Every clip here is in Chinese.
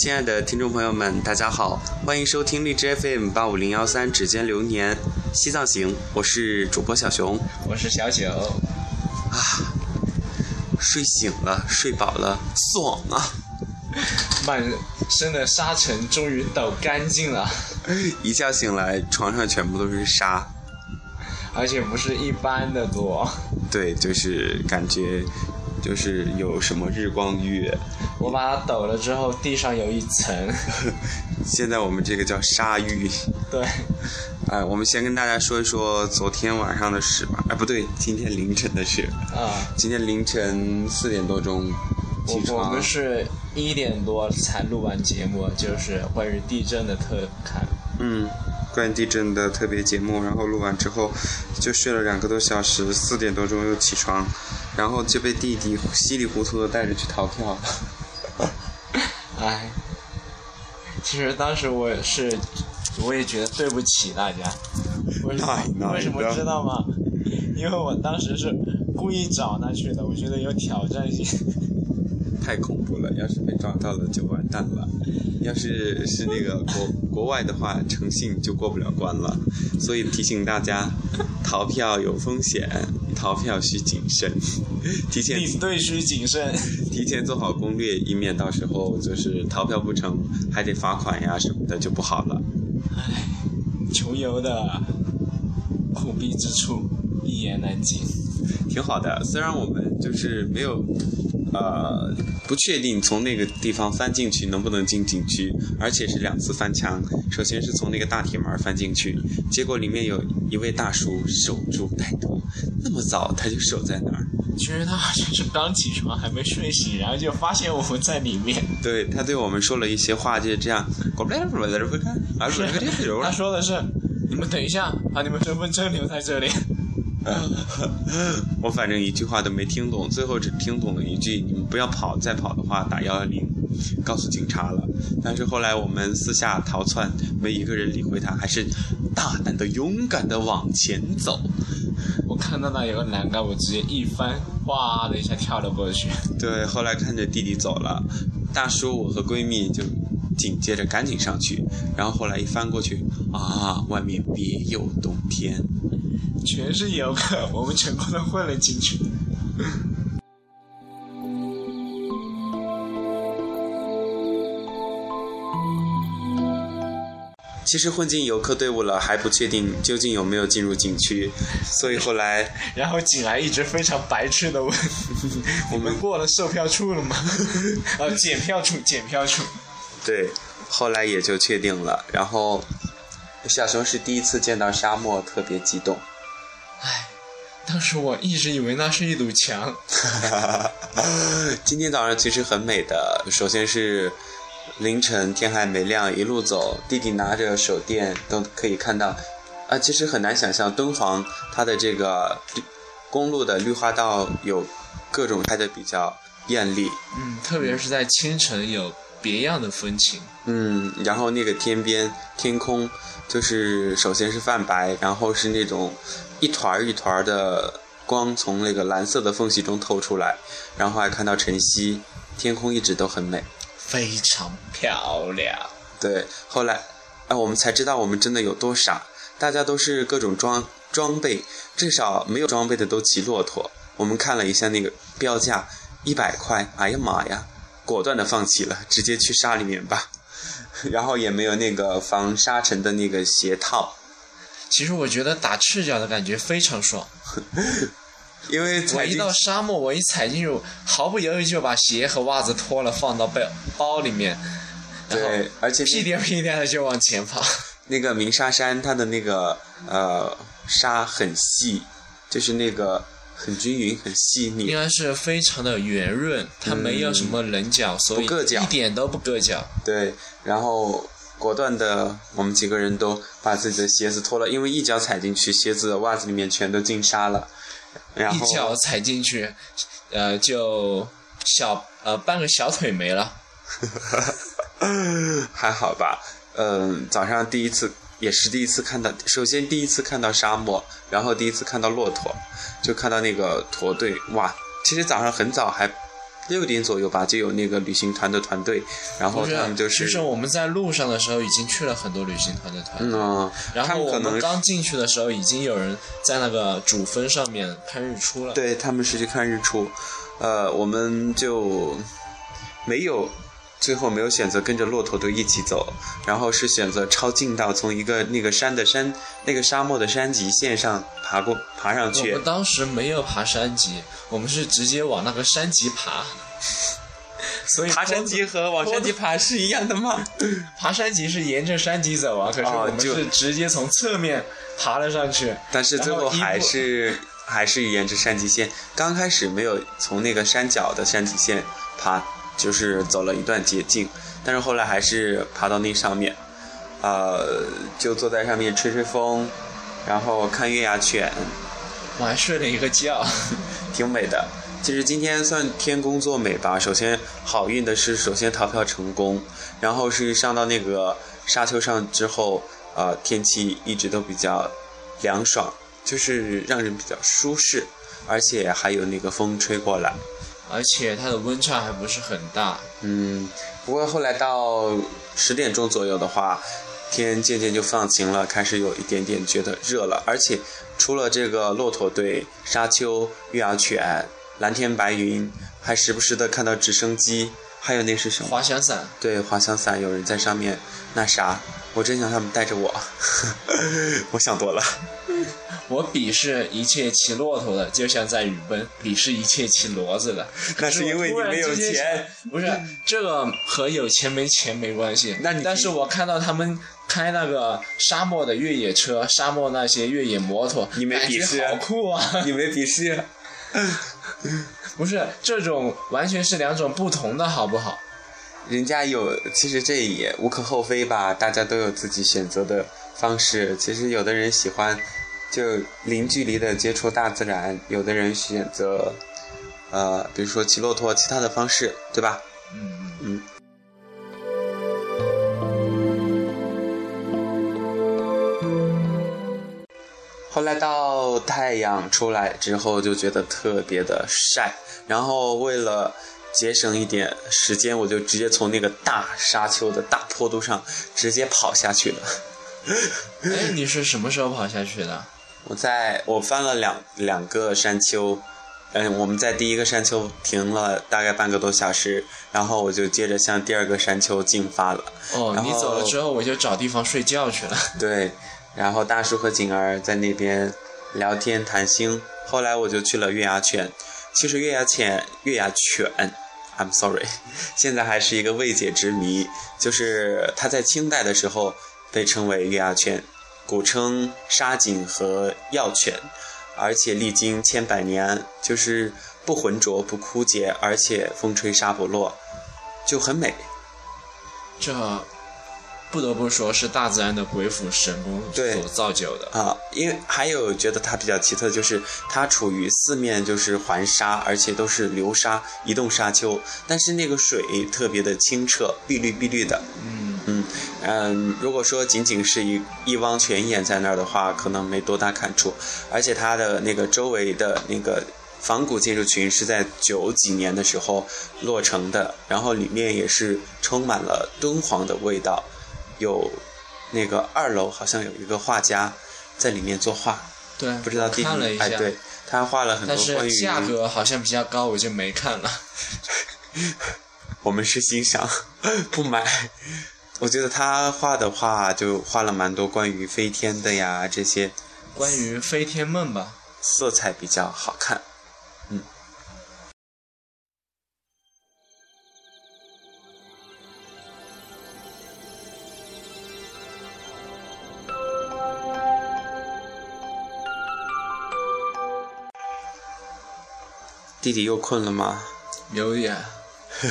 亲爱的听众朋友们，大家好，欢迎收听荔枝 FM 八五零幺三《指尖流年西藏行》，我是主播小熊我是小九，啊，睡醒了，睡饱了，爽啊！满身的沙尘终于抖干净了，一觉醒来，床上全部都是沙，而且不是一般的多。对，就是感觉就是有什么日光浴，我把它抖了之后，地上有一层。现在我们这个叫沙浴。对，哎，我们先跟大家说一说昨天晚上的事吧。哎，不对，今天凌晨的事。啊、今天凌晨四点多钟起我我床们，是一点多才录完节目，就是关于地震的特刊。嗯，关于地震的特别节目，然后录完之后就睡了两个多小时，四点多钟又起床，然后就被弟弟稀里糊涂的带着去逃票了。哎，其实当时我也是，我也觉得对不起大家。为什哪哪么？为什么知道吗？因为我当时是故意找他去的，我觉得有挑战性。太恐怖了！要是被抓到了就完蛋了。要是是那个国国外的话，诚信就过不了关了。所以提醒大家，逃票有风险，逃票需谨慎，提前领队需谨慎。提前做好攻略，以免到时候就是逃票不成，还得罚款呀什么的就不好了。唉，穷游的苦逼之处一言难尽。挺好的，虽然我们就是没有，呃，不确定从那个地方翻进去能不能进景区，而且是两次翻墙。首先是从那个大铁门翻进去，结果里面有一位大叔守株待兔，那么早他就守在那儿。其实他好像是刚起床还没睡醒，然后就发现我们在里面。对他对我们说了一些话，就是这样。他说的是：“你们等一下，把你们身份证留在这里。我反正一句话都没听懂，最后只听懂了一句：“你们不要跑，再跑的话打幺幺零，告诉警察了。”但是后来我们私下逃窜，没一个人理会他，还是大胆的、勇敢的往前走。”我看到那有个栏杆，我直接一翻，哗的一下跳了过去。对，后来看着弟弟走了，大叔我和闺蜜就紧接着赶紧上去，然后后来一翻过去，啊，外面别有洞天。全是游客，我们成功的混了进去。其实混进游客队伍了，还不确定究竟有没有进入景区，所以后来 然后景来一直非常白痴的问：“ 我们过了售票处了吗？”呃，检票处，检票处。对，后来也就确定了。然后小熊是第一次见到沙漠，特别激动。唉，当时我一直以为那是一堵墙。今天早上其实很美的，首先是凌晨天还没亮，一路走，弟弟拿着手电都可以看到。啊，其实很难想象敦煌它的这个绿公路的绿化道有各种开的比较艳丽。嗯，特别是在清晨有别样的风情。嗯，然后那个天边天空，就是首先是泛白，然后是那种一团儿一团儿的光从那个蓝色的缝隙中透出来，然后还看到晨曦，天空一直都很美。非常漂亮。对，后来，哎，我们才知道我们真的有多傻，大家都是各种装装备，至少没有装备的都骑骆驼。我们看了一下那个标价，一百块，哎呀妈呀，果断的放弃了，直接去沙里面吧。然后也没有那个防沙尘的那个鞋套，其实我觉得打赤脚的感觉非常爽。因为我一到沙漠，我一踩进去，毫不犹豫就把鞋和袜子脱了，放到背包里面，然后对，而且屁颠屁颠的就往前跑。那个鸣沙山它的那个呃沙很细，就是那个很均匀、很细腻应。该是非常的圆润，它没有什么棱角，所以一点都不硌脚。对，然后果断的，我们几个人都把自己的鞋子脱了，因为一脚踩进去，鞋子、袜子里面全都进沙了。然一后脚踩进去，呃，就小呃半个小腿没了。还好吧，嗯、早上第一次也是第一次看到，首先第一次看到沙漠，然后第一次看到骆驼，就看到那个驼队，哇！其实早上很早还六点左右吧，就有那个旅行团的团队，然后他们就是。就是我们在路上的时候已经去了很多旅行团的团，嗯啊，然后我们刚进去的时候已经有人在那个主峰上面看日出了。对他们是去看日出，呃，我们就没有。最后没有选择跟着骆驼队一起走，然后是选择抄近道，从一个那个山的山那个沙漠的山脊线上爬过爬上我去们。当时没有爬山脊，我们是直接往那个山脊爬。所以爬山脊和往山脊爬是一样的吗？爬山脊是沿着山脊走啊，可是哦我们就是直接从侧面爬了上去。但是最后还是还是沿着山脊线，刚开始没有从那个山脚的山脊线爬，就是走了一段捷径，但是后来还是爬到那上面，呃，就坐在上面吹吹风，然后看月牙泉，我还睡了一个觉。挺美的。其实今天算天公作美吧。首先好运的是，首先逃票成功，然后是上到那个沙丘上之后，呃，天气一直都比较凉爽，就是让人比较舒适，而且还有那个风吹过来。而且它的温差还不是很大。嗯，不过后来到十点钟左右的话，天渐渐就放晴了，开始有一点点觉得热了。而且除了这个骆驼队、沙丘、月牙泉、蓝天白云，还时不时的看到直升机，还有那是什么？滑翔伞，对，滑翔伞，有人在上面那啥，我真想他们带着我，我想多了。我鄙视一切骑骆驼的，就像在雨崩；鄙视一切骑骡子的，那是因为你没有钱。不是这个和有钱没钱没关系。那你但是我看到他们开那个沙漠的越野车，沙漠那些越野摩托，你没鄙视好酷啊！你没鄙视？不是这种完全是两种不同的，好不好？人家有，其实这也无可厚非吧，大家都有自己选择的方式。其实有的人喜欢就零距离的接触大自然，有的人选择呃，比如说骑骆驼，其他的方式，对吧？嗯嗯。嗯。后来到太阳出来之后，就觉得特别的晒，然后为了节省一点时间，我就直接从那个大沙丘的大坡度上直接跑下去了。哎，你是什么时候跑下去的？我在我翻了两两个山丘，嗯，我们在第一个山丘停了大概半个多小时，然后我就接着向第二个山丘进发了。哦，你走了之后，我就找地方睡觉去了。对，然后大叔和景儿在那边聊天谈心。后来我就去了月牙泉，其实月牙泉月牙泉，I'm sorry，现在还是一个未解之谜。就是它在清代的时候被称为月牙泉，古称沙井和药泉，而且历经千百年，就是不浑浊不枯竭，而且风吹沙不落，就很美。这不得不说是大自然的鬼斧神工对所造就的。啊，因为还有觉得它比较奇特，就是它处于四面就是环沙，而且都是流沙移动沙丘，但是那个水特别的清澈，碧绿碧绿的。嗯，嗯嗯，如果说仅仅是一一汪泉眼在那儿的话，可能没多大感触，而且它的那个周围的那个。仿古建筑群是在九几年的时候落成的，然后里面也是充满了敦煌的味道，有那个二楼好像有一个画家在里面作画，对，不知道地方哎，对他画了很多但关于是价格好像比较高，我就没看了。我们是欣赏 不买。我觉得他画的画就画了蛮多关于飞天的呀，这些关于飞天梦吧，色彩比较好看。弟弟又困了吗？有点，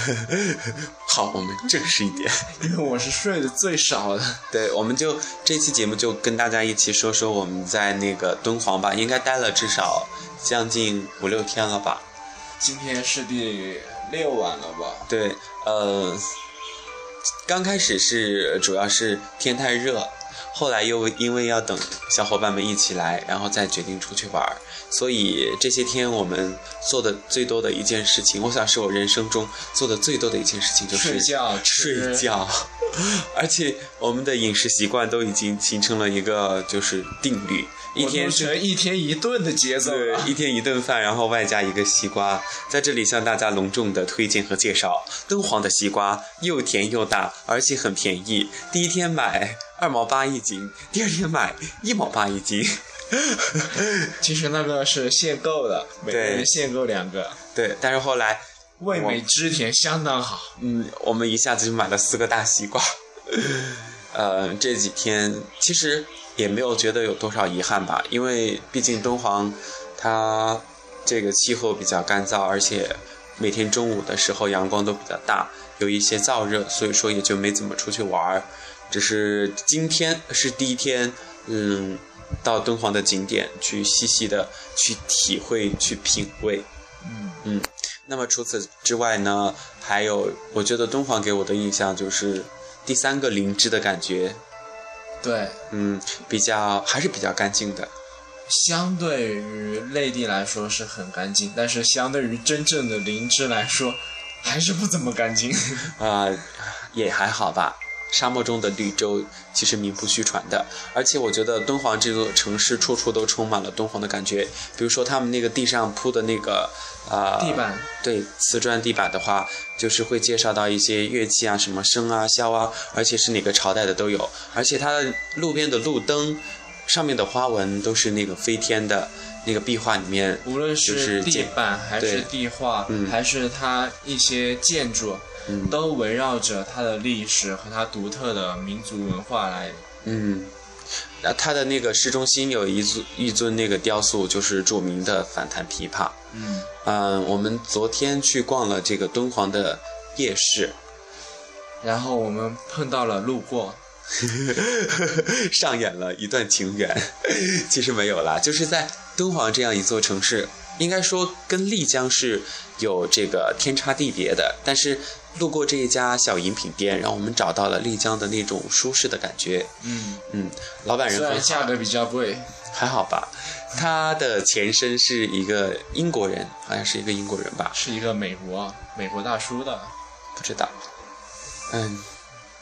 好，我们正式一点。因为我是睡得最少的。对，我们就这期节目就跟大家一起说说我们在那个敦煌吧，应该待了至少将近五六天了吧？今天是第六晚了吧？对，呃，刚开始是主要是天太热，后来又因为要等小伙伴们一起来，然后再决定出去玩儿。所以这些天我们做的最多的一件事情，我想是我人生中做的最多的一件事情，就是睡觉睡觉。而且我们的饮食习惯都已经形成了一个就是定律，一天是一天一顿的节奏对，一天一顿饭，然后外加一个西瓜。在这里向大家隆重的推荐和介绍敦煌的西瓜，又甜又大，而且很便宜。第一天买二毛八一斤，第二天买一毛八一斤。其实那个是限购的，每个人限购两个，对，但是后来，味美汁甜，相当好。嗯，我们一下子就买了四个大西瓜。呃，这几天其实也没有觉得有多少遗憾吧，因为毕竟敦煌它这个气候比较干燥，而且每天中午的时候阳光都比较大，有一些燥热，所以说也就没怎么出去玩儿。只是今天是第一天，嗯，到敦煌的景点去细细的去体会、去品味。嗯那么除此之外呢，还有我觉得敦煌给我的印象就是第三个灵芝的感觉，对，嗯，比较还是比较干净的。相对于内地来说是很干净，但是相对于真正的灵芝来说，还是不怎么干净。啊，也还好吧。沙漠中的绿洲其实名不虚传的，而且我觉得敦煌这座城市处处都充满了敦煌的感觉。比如说他们那个地上铺的那个啊、地板，对瓷砖地板的话，就是会介绍到一些乐器啊，什么笙啊、箫啊，而且是哪个朝代的都有。而且它的路边的路灯上面的花纹都是那个飞天的那个壁画里面，无论是地板还是对地画，嗯还是它一些建筑，嗯都围绕着它的历史和它独特的民族文化来。嗯，那它的那个市中心有一尊一尊那个雕塑，就是著名的反弹琵琶。嗯，嗯，我们昨天去逛了这个敦煌的夜市，然后我们碰到了路过，上演了一段情缘。其实没有啦，就是在敦煌这样一座城市，应该说跟丽江是有这个天差地别的。但是路过这一家小饮品店，让我们找到了丽江的那种舒适的感觉。嗯，嗯，老板人虽很价格比较贵，还好吧。他的前身是一个英国人，好像是一个英国人吧，是一个美国美国大叔的。不知道。嗯，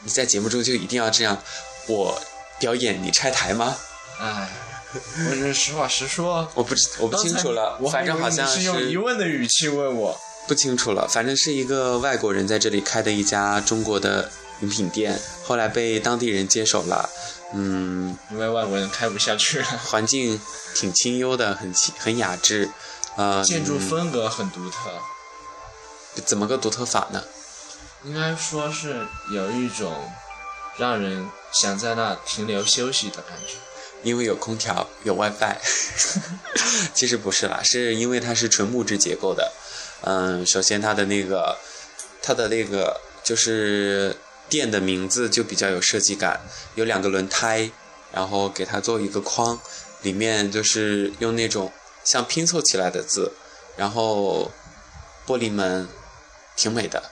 你在节目中就一定要这样，我表演你拆台吗？哎，我是实话实说。我不知我不清楚了，我反正好像是用疑问的语气问我。不清楚了，反正是一个外国人在这里开的一家中国的饮品店，后来被当地人接手了。嗯，因为外国人开不下去了，环境挺清幽的，很清很雅致。呃，建筑风格很独特，怎么个独特法呢？应该说是有一种让人想在那停留休息的感觉。因为有空调，有 WiFi。其实不是啦，是因为它是纯木质结构的。嗯，首先它的那个，它的那个就是店的名字就比较有设计感，有两个轮胎，然后给它做一个框，里面就是用那种像拼凑起来的字，然后玻璃门，挺美的。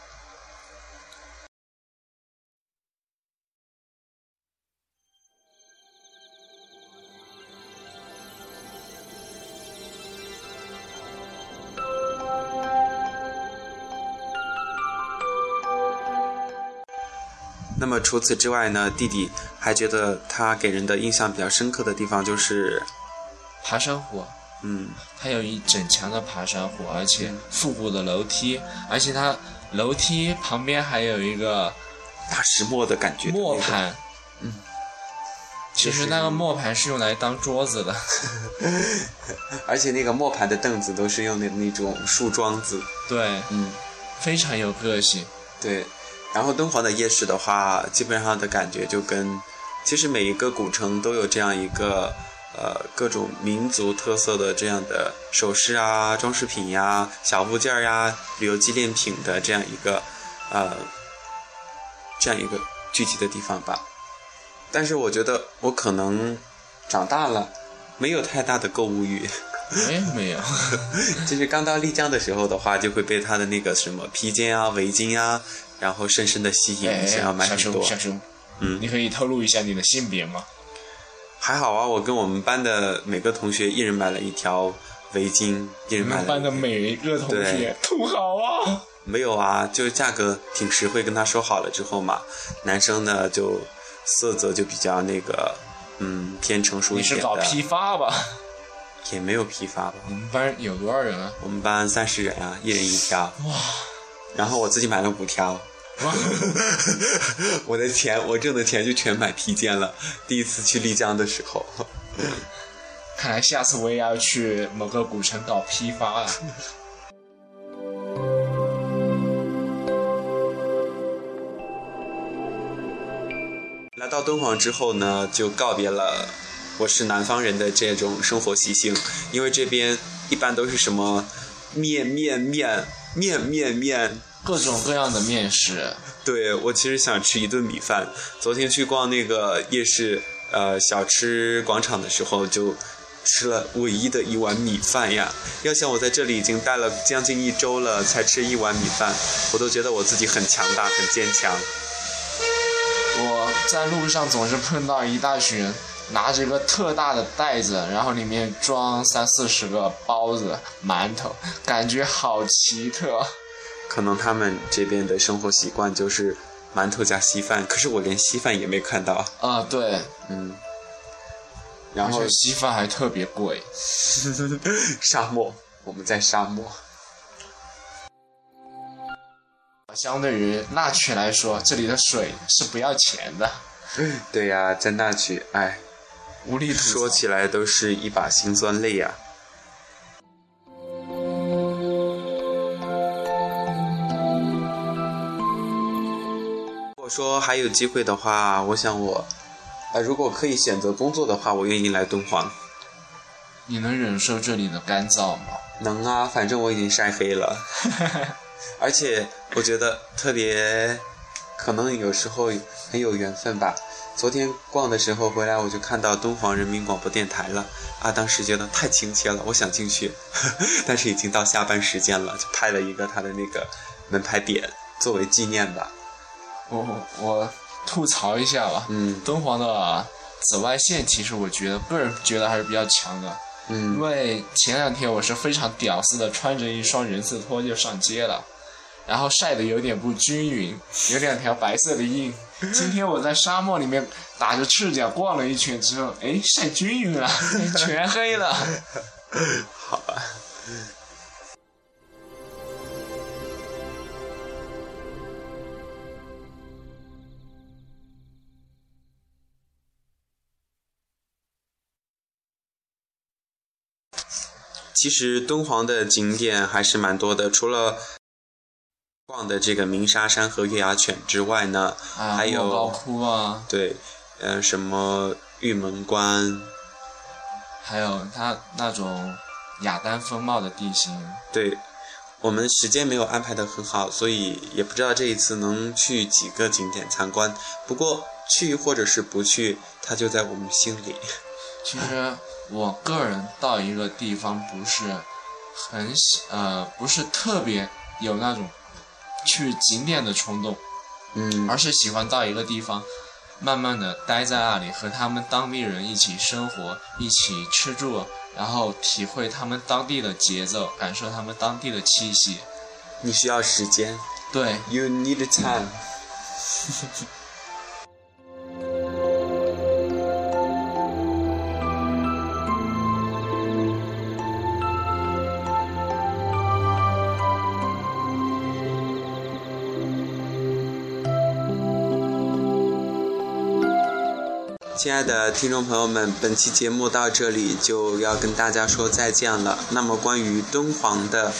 那么除此之外呢，弟弟还觉得他给人的印象比较深刻的地方就是，爬山虎，嗯，它有一整墙的爬山虎，而且复古的楼梯，而且它楼梯旁边还有一个大石磨的感觉。磨，盘。嗯，其实那个磨盘是用来当桌子的。而且那个磨盘的凳子都是用的那种树桩子。对，嗯，非常有个性。对。然后敦煌的夜市的话，基本上的感觉就跟，其实每一个古城都有这样一个，呃，各种民族特色的这样的首饰啊、装饰品呀、小物件呀、旅游纪念品的这样一个，呃，这样一个聚集的地方吧。但是我觉得我可能长大了，没有太大的购物欲。哎，没有。就是刚到丽江的时候的话，就会被他的那个什么披肩啊、围巾啊，然后深深的吸引，哎，想要买很多。小熊，嗯你可以透露一下你的性别吗？还好啊，我跟我们班的每个同学一人买了一条围巾，一人买了班的每一个同学对土豪啊！没有啊，就是价格挺实惠，跟他说好了之后嘛，男生呢就色泽就比较那个，嗯，偏成熟一你点的，是搞批发吧？也没有批发吧。我们班有多少人啊？我们班三十人啊，一人一条。哇！然后我自己买了五条，哇，我的钱，我挣的钱就全买披肩了。第一次去丽江的时候，看来下次我也要去某个古城搞批发啊！来到敦煌之后呢，就告别了我是南方人的这种生活习性，因为这边一般都是什么面面面面面面。各种各样的面食，对我其实想吃一顿米饭。昨天去逛那个夜市，呃，小吃广场的时候，就吃了唯一的一碗米饭呀。要想我在这里已经待了将近一周了，才吃一碗米饭，我都觉得我自己很强大，很坚强。我在路上总是碰到一大群人拿着一个特大的袋子，然后里面装三四十个包子、馒头，感觉好奇特。可能他们这边的生活习惯就是馒头加稀饭，可是我连稀饭也没看到。啊，对，嗯，然后稀饭还特别贵。沙漠，我们在沙漠。相对于那曲来说，这里的水是不要钱的，对呀、在那曲，哎，说起来都是一把辛酸泪呀、如果说还有机会的话，我想我，呃，如果可以选择工作的话，我愿意来敦煌。你能忍受这里的干燥吗？能啊，反正我已经晒黑了，而且我觉得特别，可能有时候很有缘分吧。昨天逛的时候回来，我就看到敦煌人民广播电台了。啊，当时觉得太亲切了，我想进去呵，但是已经到下班时间了，就拍了一个他的那个门牌匾作为纪念吧。我我吐槽一下吧，嗯。敦煌的紫外线其实我觉得个人觉得还是比较强的，嗯。因嗯，为前两天我是非常屌丝的穿着一双人字拖就上街了，然后晒得有点不均匀，有两条白色的印。今天我在沙漠里面打着赤脚逛了一圈之后，哎，晒均匀了，全黑了。好吧。其实敦煌的景点还是蛮多的，除了逛的这个鸣沙山和月牙泉之外呢，啊，还有高窟啊，对，呃，什么玉门关，还有它那种雅丹风貌的地形。对，我们时间没有安排的很好，所以也不知道这一次能去几个景点参观。不过去或者是不去，它就在我们心里。其实我个人到一个地方不是很喜呃，不是特别有那种去景点的冲动，嗯而是喜欢到一个地方，慢慢的待在那里，和他们当地人一起生活，一起吃住，然后体会他们当地的节奏，感受他们当地的气息。你需要时间对，，You need time。亲爱的听众朋友们，本期节目到这里就要跟大家说再见了。那么关于敦煌的，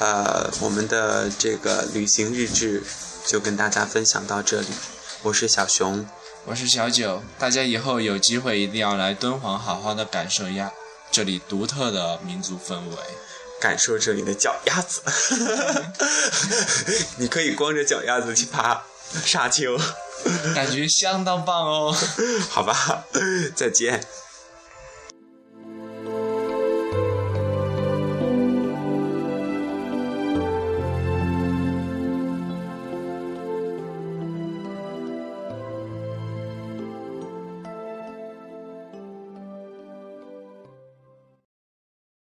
呃，我们的这个旅行日志就跟大家分享到这里。我是小熊，我是小九，大家以后有机会一定要来敦煌，好好的感受一下这里独特的民族氛围。感受这里的脚丫子。你可以光着脚丫子去爬沙丘，感觉相当棒哦。好吧？再见。